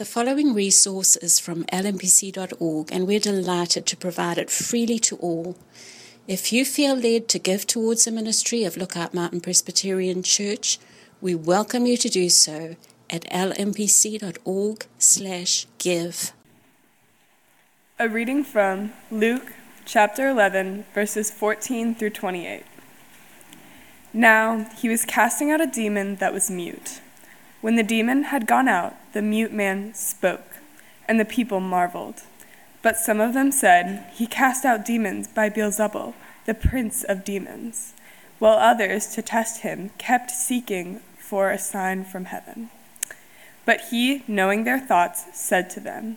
The following resource is from lmpc.org, and we're delighted to provide it freely to all. If you feel led to give towards the ministry of Lookout Mountain Presbyterian Church, we welcome you to do so at lmpc.org/give. A reading from Luke chapter 11 verses 14 through 28. Now he was casting out a demon that was mute. When the demon had gone out, the mute man spoke, and the people marveled. But some of them said, He cast out demons by Beelzebul, the prince of demons, while others, to test him, kept seeking for a sign from heaven. But he, knowing their thoughts, said to them,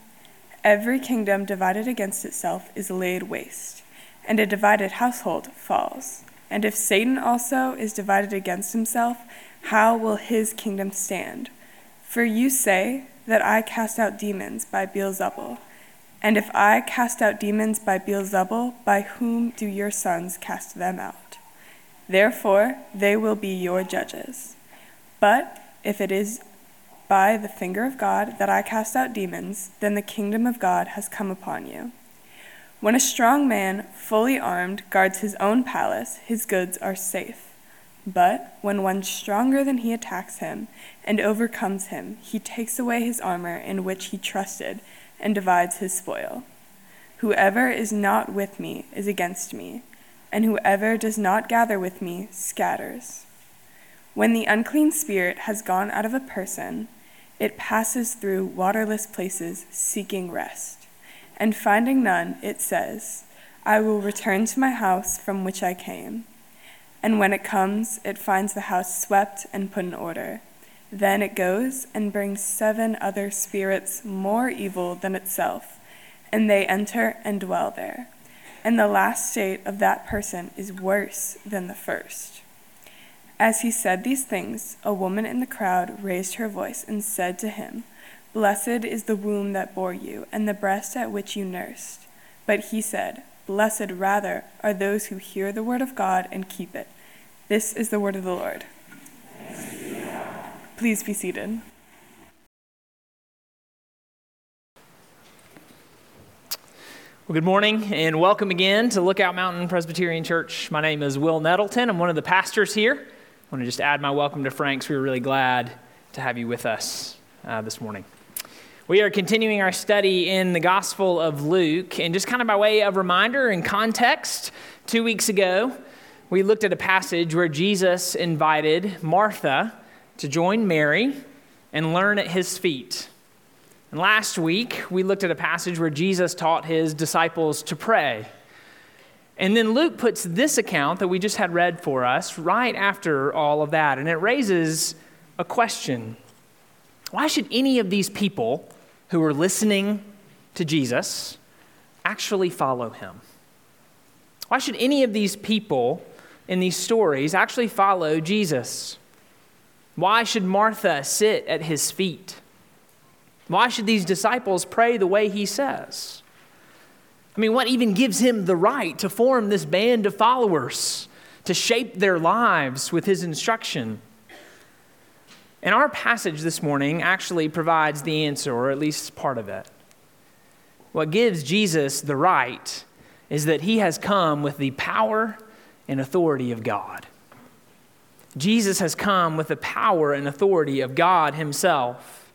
Every kingdom divided against itself is laid waste, and a divided household falls. And if Satan also is divided against himself, how will his kingdom stand? For you say that I cast out demons by Beelzebul. And if I cast out demons by Beelzebul, by whom do your sons cast them out? Therefore, they will be your judges. But if it is by the finger of God that I cast out demons, then the kingdom of God has come upon you. When a strong man, fully armed, guards his own palace, his goods are safe. But when one stronger than he attacks him and overcomes him, he takes away his armor in which he trusted and divides his spoil. Whoever is not with me is against me, and whoever does not gather with me scatters. When the unclean spirit has gone out of a person, it passes through waterless places seeking rest. And finding none, it says, I will return to my house from which I came. And when it comes, it finds the house swept and put in order. Then it goes and brings seven other spirits more evil than itself, and they enter and dwell there. And the last state of that person is worse than the first. As he said these things, a woman in the crowd raised her voice and said to him, Blessed is the womb that bore you, and the breast at which you nursed. But he said, Blessed rather are those who hear the word of God and keep it. This is the word of the Lord. Please be seated. Well, good morning and welcome again to Lookout Mountain Presbyterian Church. My name is Will Nettleton. I'm one of the pastors here. I want to just add my welcome to Frank's. We are really glad to have you with us uh, this morning. We are continuing our study in the Gospel of Luke, and just kind of by way of reminder and context, two weeks ago, we looked at a passage where Jesus invited Martha to join Mary and learn at his feet. And last week, we looked at a passage where Jesus taught his disciples to pray. And then Luke puts this account that we just had read for us right after all of that, and it raises a question. Why should any of these people who are listening to Jesus actually follow him? Why should any of these people in these stories actually follow Jesus? Why should Martha sit at his feet? Why should these disciples pray the way he says? I mean, what even gives him the right to form this band of followers, to shape their lives with his instruction? And our passage this morning actually provides the answer, or at least part of it. What gives Jesus the right is that he has come with the power and authority of God. Jesus has come with the power and authority of God himself.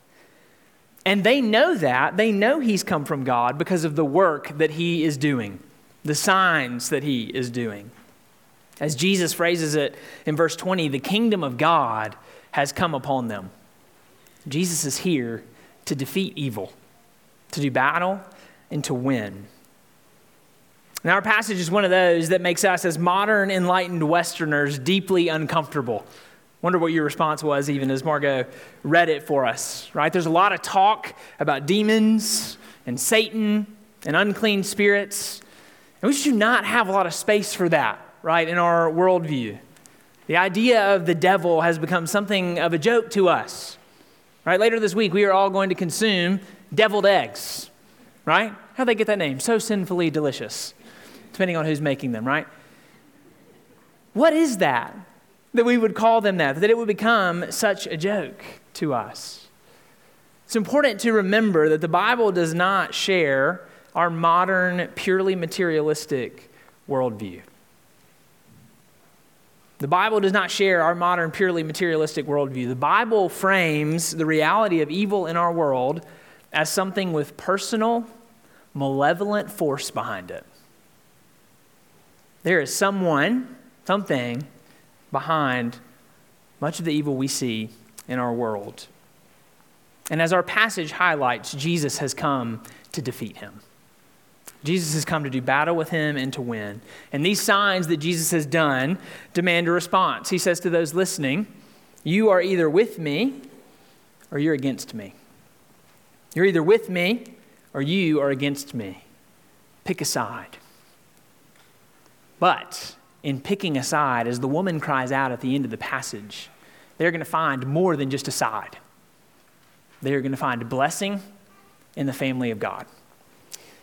And they know that. They know he's come from God because of the work that he is doing, the signs that he is doing. As Jesus phrases it in verse 20, the kingdom of God has come upon them. Jesus is here to defeat evil, to do battle, and to win. Now, our passage is one of those that makes us, as modern, enlightened Westerners, deeply uncomfortable. Wonder what your response was, even as Margot read it for us, right? There's a lot of talk about demons and Satan and unclean spirits. And we should not have a lot of space for that, right, in our worldview. The idea of the devil has become something of a joke to us. Right? Later this week, we are all going to consume deviled eggs. Right? How they get that name? So sinfully delicious, depending on who's making them, right? What is that? That we would call them that, that it would become such a joke to us. It's important to remember that the Bible does not share our modern, purely materialistic worldview. The Bible does not share our modern, purely materialistic worldview. The Bible frames the reality of evil in our world as something with personal, malevolent force behind it. There is someone, something behind much of the evil we see in our world. And as our passage highlights, Jesus has come to defeat him. Jesus has come to do battle with him and to win. And these signs that Jesus has done demand a response. He says to those listening, You are either with me or you're against me. You're either with me or you are against me. Pick a side. But in picking a side, as the woman cries out at the end of the passage, they're going to find more than just a side. They're going to find blessing in the family of God.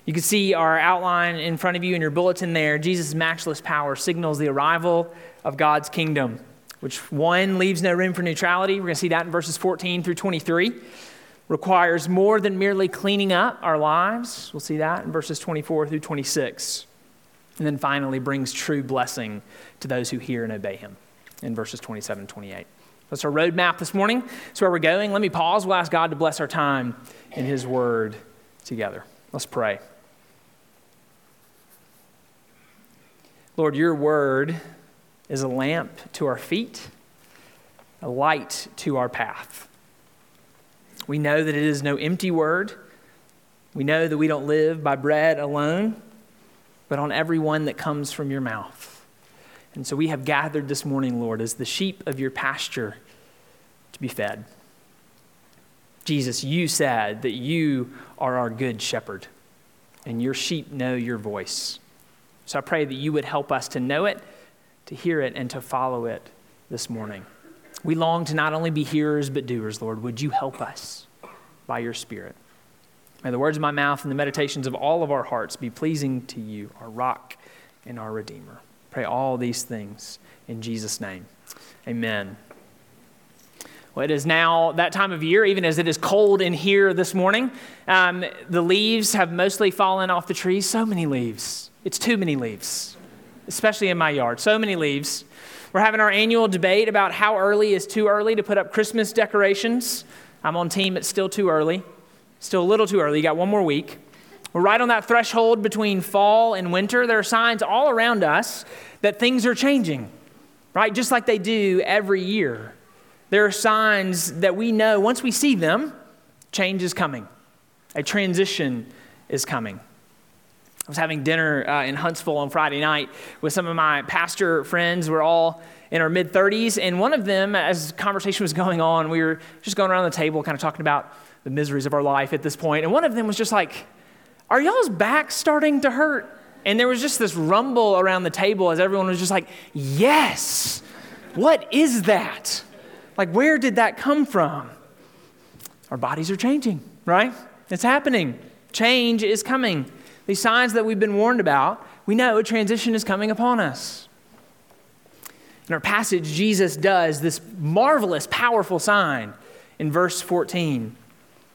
You can see our outline in front of you in your bulletin there. Jesus' matchless power signals the arrival of God's kingdom, which one leaves no room for neutrality. We're going to see that in verses 14 through 23. Requires more than merely cleaning up our lives. We'll see that in verses 24 through 26. And then finally brings true blessing to those who hear and obey him in verses 27 and 28. That's our roadmap this morning. That's where we're going. Let me pause. We'll ask God to bless our time in his word together. Let's pray. Lord, your word is a lamp to our feet, a light to our path. We know that it is no empty word. We know that we don't live by bread alone, but on every one that comes from your mouth. And so we have gathered this morning, Lord, as the sheep of your pasture to be fed. Jesus, you said that you are our good shepherd, and your sheep know your voice. So I pray that you would help us to know it, to hear it, and to follow it this morning. We long to not only be hearers, but doers, Lord. Would you help us by your Spirit? May the words of my mouth and the meditations of all of our hearts be pleasing to you, our rock and our Redeemer. Pray all these things in Jesus' name. Amen. It is now that time of year, even as it is cold in here this morning. Um, the leaves have mostly fallen off the trees. So many leaves. It's too many leaves, especially in my yard. So many leaves. We're having our annual debate about how early is too early to put up Christmas decorations. I'm on team, it's still too early. Still a little too early. You got one more week. We're right on that threshold between fall and winter. There are signs all around us that things are changing, right? Just like they do every year. There are signs that we know once we see them, change is coming, a transition is coming. I was having dinner uh, in Huntsville on Friday night with some of my pastor friends. We're all in our mid 30s, and one of them, as conversation was going on, we were just going around the table, kind of talking about the miseries of our life at this point. And one of them was just like, Are y'all's backs starting to hurt? And there was just this rumble around the table as everyone was just like, Yes, what is that? Like, where did that come from? Our bodies are changing, right? It's happening. Change is coming. These signs that we've been warned about, we know a transition is coming upon us. In our passage, Jesus does this marvelous, powerful sign in verse 14.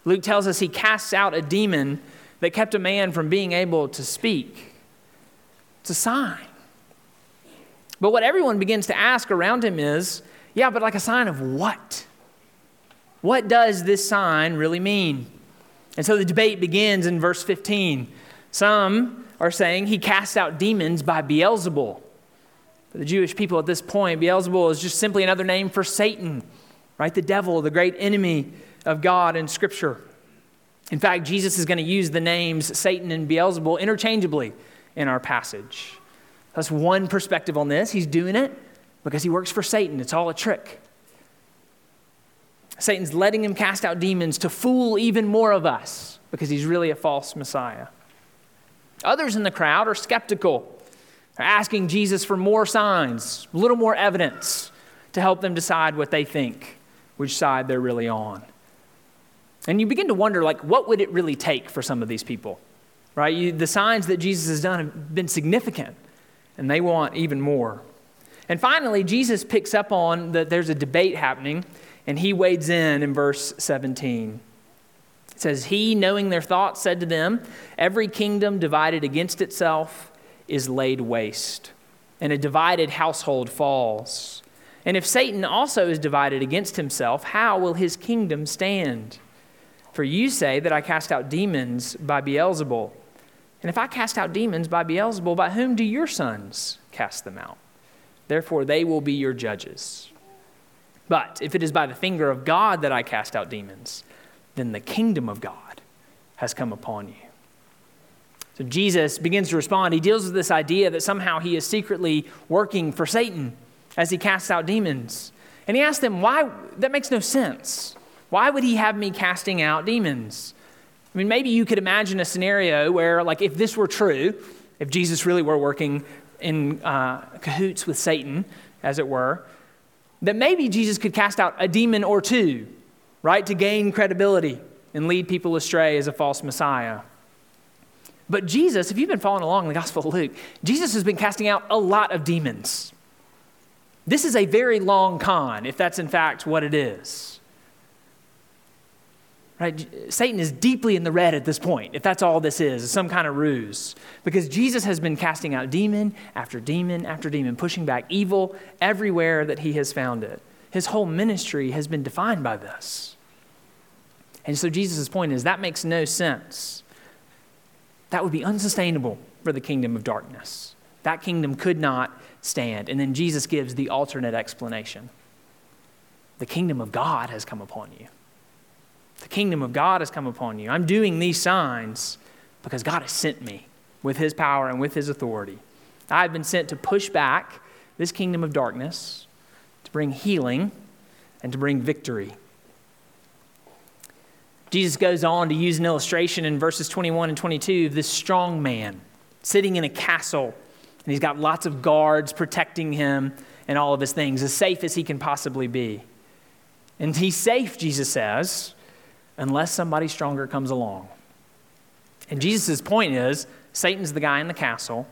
Luke tells us he casts out a demon that kept a man from being able to speak. It's a sign. But what everyone begins to ask around him is yeah, but like a sign of what? What does this sign really mean? And so the debate begins in verse 15. Some are saying he casts out demons by Beelzebul. For the Jewish people at this point, Beelzebul is just simply another name for Satan, right? The devil, the great enemy of God in Scripture. In fact, Jesus is going to use the names Satan and Beelzebul interchangeably in our passage. That's one perspective on this. He's doing it because he works for Satan. It's all a trick. Satan's letting him cast out demons to fool even more of us because he's really a false Messiah. Others in the crowd are skeptical. They're asking Jesus for more signs, a little more evidence to help them decide what they think, which side they're really on. And you begin to wonder, like, what would it really take for some of these people? Right? You, the signs that Jesus has done have been significant, and they want even more. And finally, Jesus picks up on that there's a debate happening, and he wades in in verse 17. It says, He, knowing their thoughts, said to them, Every kingdom divided against itself is laid waste, and a divided household falls. And if Satan also is divided against himself, how will his kingdom stand? For you say that I cast out demons by Beelzebul. And if I cast out demons by Beelzebul, by whom do your sons cast them out? Therefore, they will be your judges. But if it is by the finger of God that I cast out demons, then the kingdom of God has come upon you. So Jesus begins to respond. He deals with this idea that somehow he is secretly working for Satan as he casts out demons. And he asks them, why? That makes no sense. Why would he have me casting out demons? I mean, maybe you could imagine a scenario where, like, if this were true, if Jesus really were working in uh, cahoots with Satan, as it were, that maybe Jesus could cast out a demon or two right? To gain credibility and lead people astray as a false Messiah. But Jesus, if you've been following along in the Gospel of Luke, Jesus has been casting out a lot of demons. This is a very long con, if that's in fact what it is. Right? Satan is deeply in the red at this point, if that's all this is, some kind of ruse. Because Jesus has been casting out demon after demon after demon, pushing back evil everywhere that he has found it. His whole ministry has been defined by this. And so Jesus' point is that makes no sense. That would be unsustainable for the kingdom of darkness. That kingdom could not stand. And then Jesus gives the alternate explanation the kingdom of God has come upon you. The kingdom of God has come upon you. I'm doing these signs because God has sent me with his power and with his authority. I've been sent to push back this kingdom of darkness to bring healing and to bring victory. Jesus goes on to use an illustration in verses 21 and 22 of this strong man sitting in a castle, and he's got lots of guards protecting him and all of his things, as safe as he can possibly be. And he's safe, Jesus says, unless somebody stronger comes along. And Jesus' point is Satan's the guy in the castle,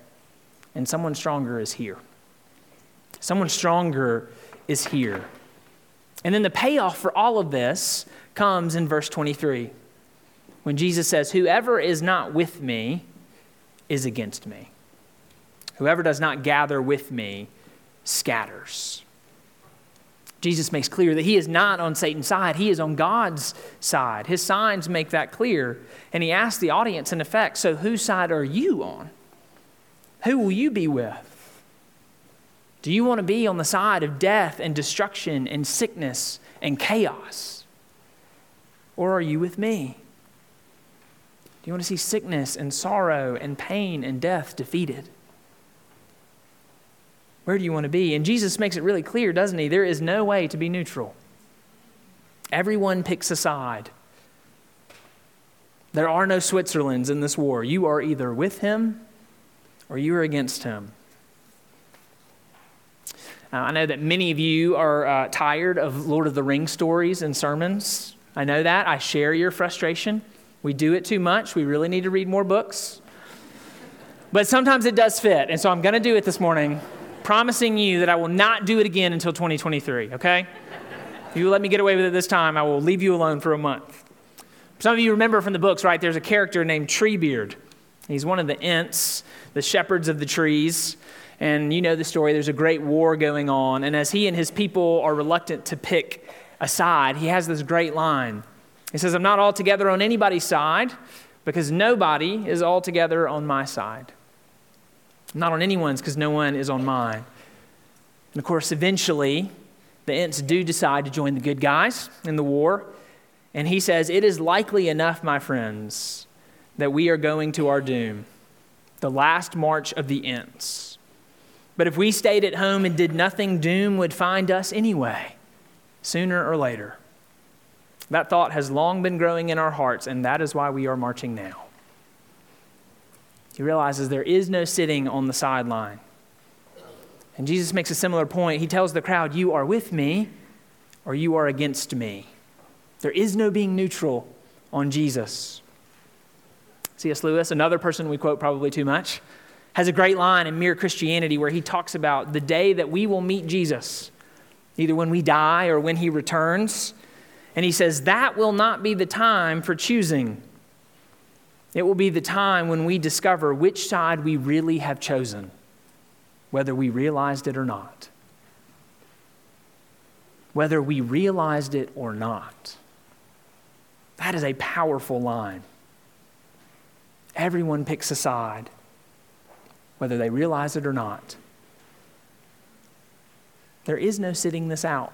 and someone stronger is here. Someone stronger is here. And then the payoff for all of this comes in verse 23 when Jesus says, Whoever is not with me is against me. Whoever does not gather with me scatters. Jesus makes clear that he is not on Satan's side, he is on God's side. His signs make that clear. And he asks the audience, in effect, So whose side are you on? Who will you be with? Do you want to be on the side of death and destruction and sickness and chaos? Or are you with me? Do you want to see sickness and sorrow and pain and death defeated? Where do you want to be? And Jesus makes it really clear, doesn't he? There is no way to be neutral. Everyone picks a side. There are no Switzerlands in this war. You are either with him or you are against him. Uh, I know that many of you are uh, tired of Lord of the Rings stories and sermons. I know that. I share your frustration. We do it too much. We really need to read more books. But sometimes it does fit. And so I'm going to do it this morning, promising you that I will not do it again until 2023, okay? if you let me get away with it this time, I will leave you alone for a month. Some of you remember from the books, right? There's a character named Treebeard. He's one of the Ents, the shepherds of the trees. And you know the story, there's a great war going on. And as he and his people are reluctant to pick a side, he has this great line. He says, I'm not altogether on anybody's side because nobody is altogether on my side. Not on anyone's because no one is on mine. And of course, eventually, the Ents do decide to join the good guys in the war. And he says, It is likely enough, my friends, that we are going to our doom, the last march of the Ents. But if we stayed at home and did nothing, doom would find us anyway, sooner or later. That thought has long been growing in our hearts, and that is why we are marching now. He realizes there is no sitting on the sideline. And Jesus makes a similar point. He tells the crowd, You are with me, or you are against me. There is no being neutral on Jesus. C.S. Lewis, another person we quote probably too much, has a great line in Mere Christianity where he talks about the day that we will meet Jesus, either when we die or when he returns. And he says, That will not be the time for choosing. It will be the time when we discover which side we really have chosen, whether we realized it or not. Whether we realized it or not. That is a powerful line. Everyone picks a side, whether they realize it or not. There is no sitting this out.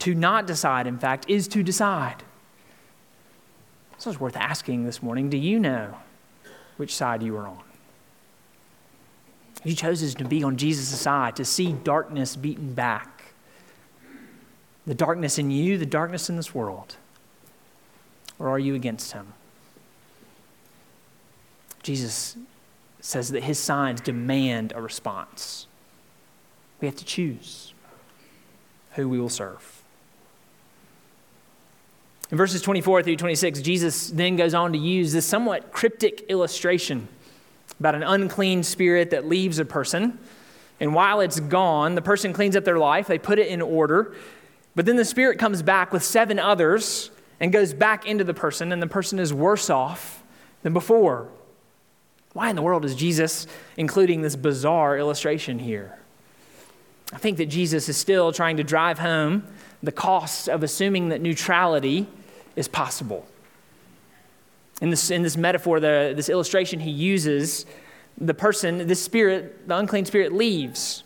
To not decide, in fact, is to decide. So it's worth asking this morning do you know which side you are on? You chose to be on Jesus' side, to see darkness beaten back. The darkness in you, the darkness in this world. Or are you against him? Jesus says that his signs demand a response. We have to choose who we will serve. In verses 24 through 26, Jesus then goes on to use this somewhat cryptic illustration about an unclean spirit that leaves a person. And while it's gone, the person cleans up their life, they put it in order. But then the spirit comes back with seven others and goes back into the person, and the person is worse off than before. Why in the world is Jesus including this bizarre illustration here? I think that Jesus is still trying to drive home the cost of assuming that neutrality is possible. In this, in this metaphor, the, this illustration he uses, the person, this spirit, the unclean spirit leaves.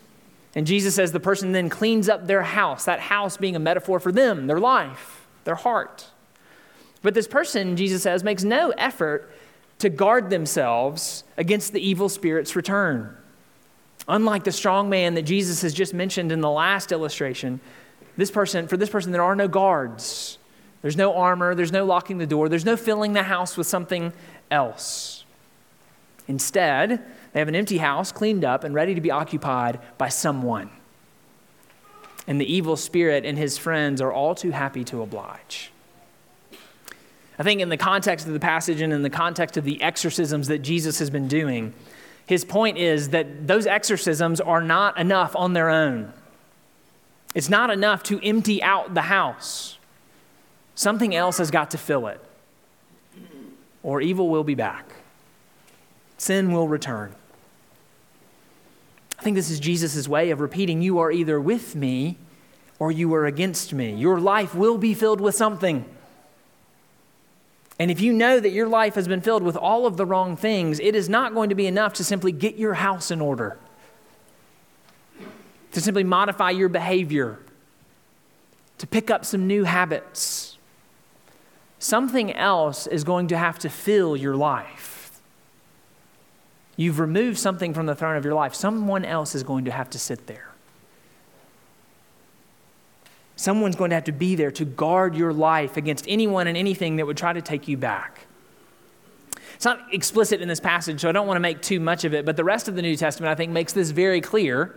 And Jesus says the person then cleans up their house, that house being a metaphor for them, their life, their heart. But this person, Jesus says, makes no effort to guard themselves against the evil spirit's return. Unlike the strong man that Jesus has just mentioned in the last illustration, this person, for this person, there are no guards. There's no armor, there's no locking the door, there's no filling the house with something else. Instead, they have an empty house cleaned up and ready to be occupied by someone. And the evil spirit and his friends are all too happy to oblige. I think, in the context of the passage and in the context of the exorcisms that Jesus has been doing, his point is that those exorcisms are not enough on their own. It's not enough to empty out the house. Something else has got to fill it, or evil will be back. Sin will return. I think this is Jesus' way of repeating you are either with me or you are against me. Your life will be filled with something. And if you know that your life has been filled with all of the wrong things, it is not going to be enough to simply get your house in order, to simply modify your behavior, to pick up some new habits. Something else is going to have to fill your life. You've removed something from the throne of your life, someone else is going to have to sit there. Someone's going to have to be there to guard your life against anyone and anything that would try to take you back. It's not explicit in this passage, so I don't want to make too much of it, but the rest of the New Testament, I think, makes this very clear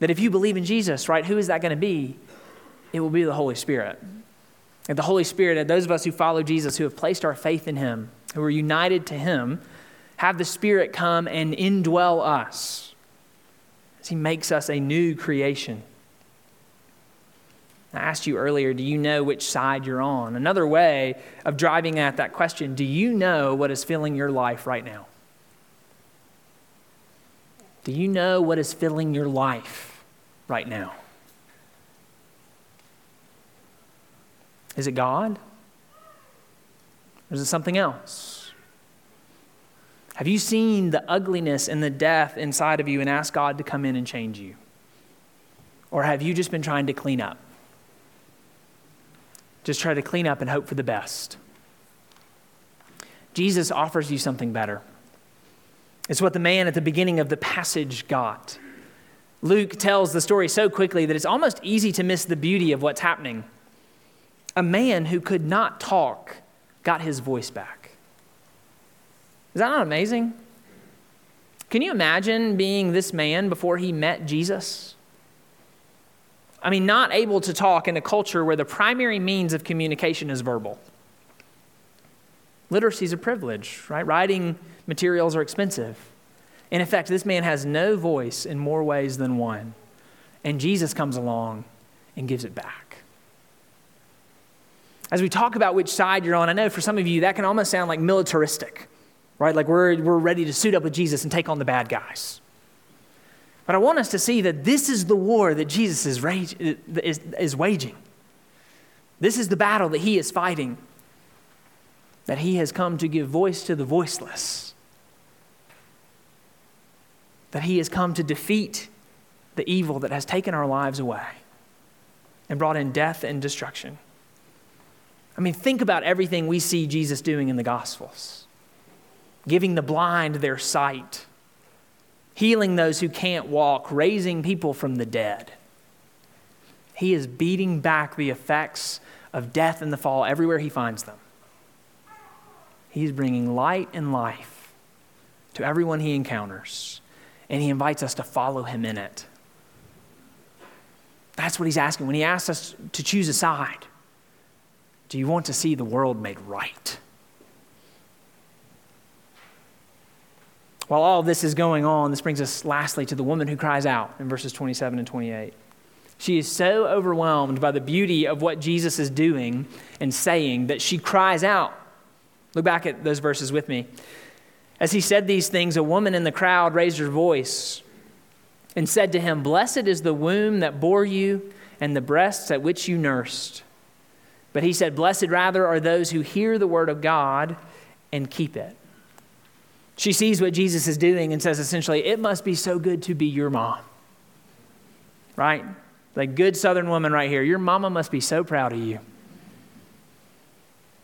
that if you believe in Jesus, right, who is that going to be? It will be the Holy Spirit. And the Holy Spirit, and those of us who follow Jesus, who have placed our faith in Him, who are united to Him, have the Spirit come and indwell us as He makes us a new creation. I asked you earlier, do you know which side you're on? Another way of driving at that question, do you know what is filling your life right now? Do you know what is filling your life right now? Is it God? Or is it something else? Have you seen the ugliness and the death inside of you and asked God to come in and change you? Or have you just been trying to clean up? Just try to clean up and hope for the best. Jesus offers you something better. It's what the man at the beginning of the passage got. Luke tells the story so quickly that it's almost easy to miss the beauty of what's happening. A man who could not talk got his voice back. Is that not amazing? Can you imagine being this man before he met Jesus? I mean, not able to talk in a culture where the primary means of communication is verbal. Literacy is a privilege, right? Writing materials are expensive. In effect, this man has no voice in more ways than one. And Jesus comes along and gives it back. As we talk about which side you're on, I know for some of you that can almost sound like militaristic, right? Like we're, we're ready to suit up with Jesus and take on the bad guys. But I want us to see that this is the war that Jesus is, rage, is, is waging. This is the battle that he is fighting, that he has come to give voice to the voiceless, that he has come to defeat the evil that has taken our lives away and brought in death and destruction. I mean, think about everything we see Jesus doing in the Gospels giving the blind their sight, healing those who can't walk, raising people from the dead. He is beating back the effects of death and the fall everywhere he finds them. He's bringing light and life to everyone he encounters, and he invites us to follow him in it. That's what he's asking when he asks us to choose a side. Do you want to see the world made right? While all this is going on, this brings us lastly to the woman who cries out in verses 27 and 28. She is so overwhelmed by the beauty of what Jesus is doing and saying that she cries out. Look back at those verses with me. As he said these things, a woman in the crowd raised her voice and said to him, Blessed is the womb that bore you and the breasts at which you nursed. But he said, Blessed rather are those who hear the word of God and keep it. She sees what Jesus is doing and says essentially, It must be so good to be your mom. Right? The good southern woman right here. Your mama must be so proud of you.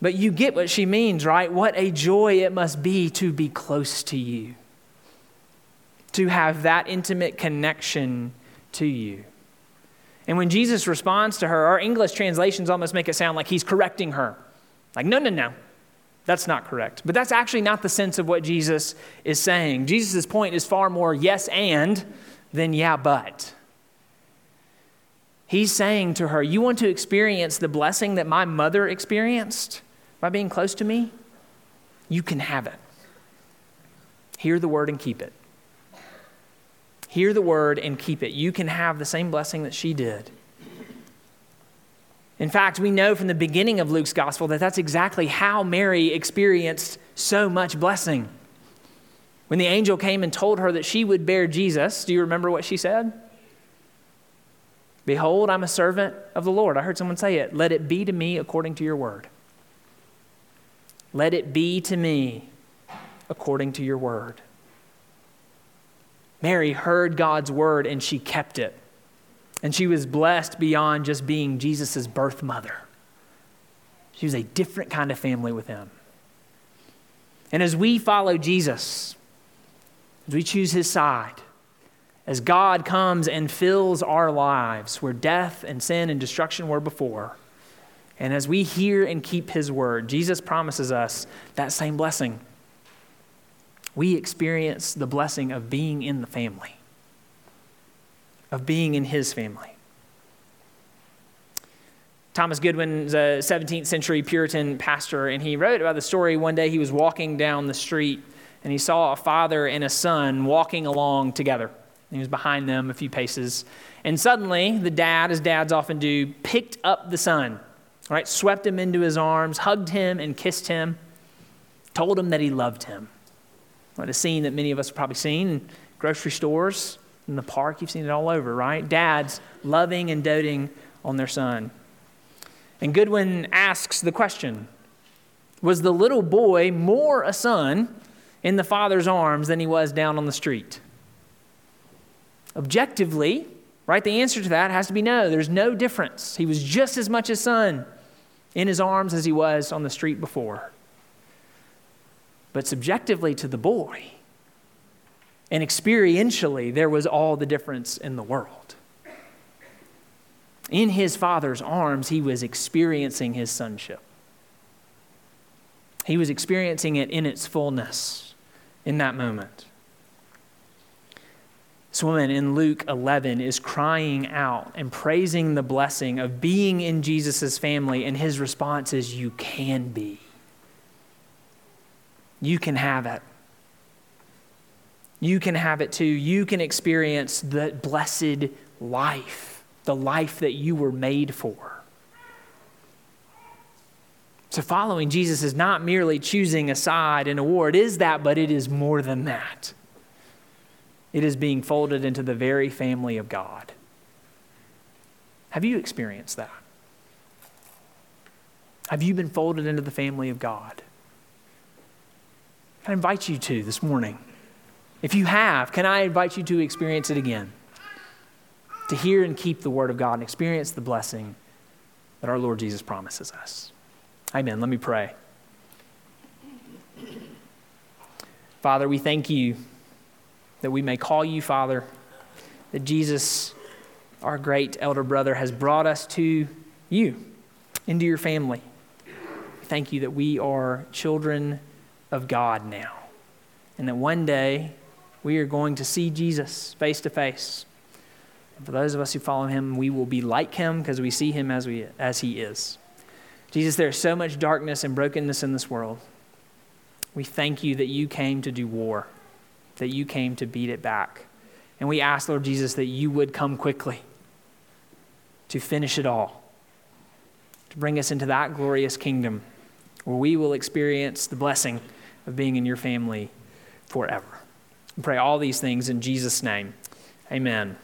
But you get what she means, right? What a joy it must be to be close to you, to have that intimate connection to you. And when Jesus responds to her, our English translations almost make it sound like he's correcting her. Like, no, no, no, that's not correct. But that's actually not the sense of what Jesus is saying. Jesus' point is far more yes and than yeah, but. He's saying to her, You want to experience the blessing that my mother experienced by being close to me? You can have it. Hear the word and keep it. Hear the word and keep it. You can have the same blessing that she did. In fact, we know from the beginning of Luke's gospel that that's exactly how Mary experienced so much blessing. When the angel came and told her that she would bear Jesus, do you remember what she said? Behold, I'm a servant of the Lord. I heard someone say it. Let it be to me according to your word. Let it be to me according to your word. Mary heard God's word and she kept it. And she was blessed beyond just being Jesus' birth mother. She was a different kind of family with him. And as we follow Jesus, as we choose his side, as God comes and fills our lives where death and sin and destruction were before, and as we hear and keep his word, Jesus promises us that same blessing we experience the blessing of being in the family, of being in his family. Thomas Goodwin's a 17th century Puritan pastor, and he wrote about the story one day he was walking down the street and he saw a father and a son walking along together. He was behind them a few paces. And suddenly, the dad, as dads often do, picked up the son, right? Swept him into his arms, hugged him, and kissed him, told him that he loved him. A scene that many of us have probably seen in grocery stores, in the park. You've seen it all over, right? Dads loving and doting on their son. And Goodwin asks the question Was the little boy more a son in the father's arms than he was down on the street? Objectively, right, the answer to that has to be no. There's no difference. He was just as much a son in his arms as he was on the street before but subjectively to the boy. And experientially, there was all the difference in the world. In his father's arms, he was experiencing his sonship. He was experiencing it in its fullness in that moment. This woman in Luke 11 is crying out and praising the blessing of being in Jesus' family, and his response is, You can be. You can have it. You can have it too. You can experience the blessed life, the life that you were made for. So, following Jesus is not merely choosing a side in a war. It is that, but it is more than that. It is being folded into the very family of God. Have you experienced that? Have you been folded into the family of God? Can I invite you to this morning? If you have, can I invite you to experience it again? To hear and keep the Word of God and experience the blessing that our Lord Jesus promises us. Amen. Let me pray. Father, we thank you that we may call you Father, that Jesus, our great elder brother, has brought us to you, into your family. Thank you that we are children of God now, and that one day we are going to see Jesus face to face. For those of us who follow him, we will be like him because we see him as, we, as he is. Jesus, there is so much darkness and brokenness in this world. We thank you that you came to do war, that you came to beat it back. And we ask, Lord Jesus, that you would come quickly to finish it all, to bring us into that glorious kingdom where we will experience the blessing of being in your family forever. We pray all these things in Jesus' name. Amen.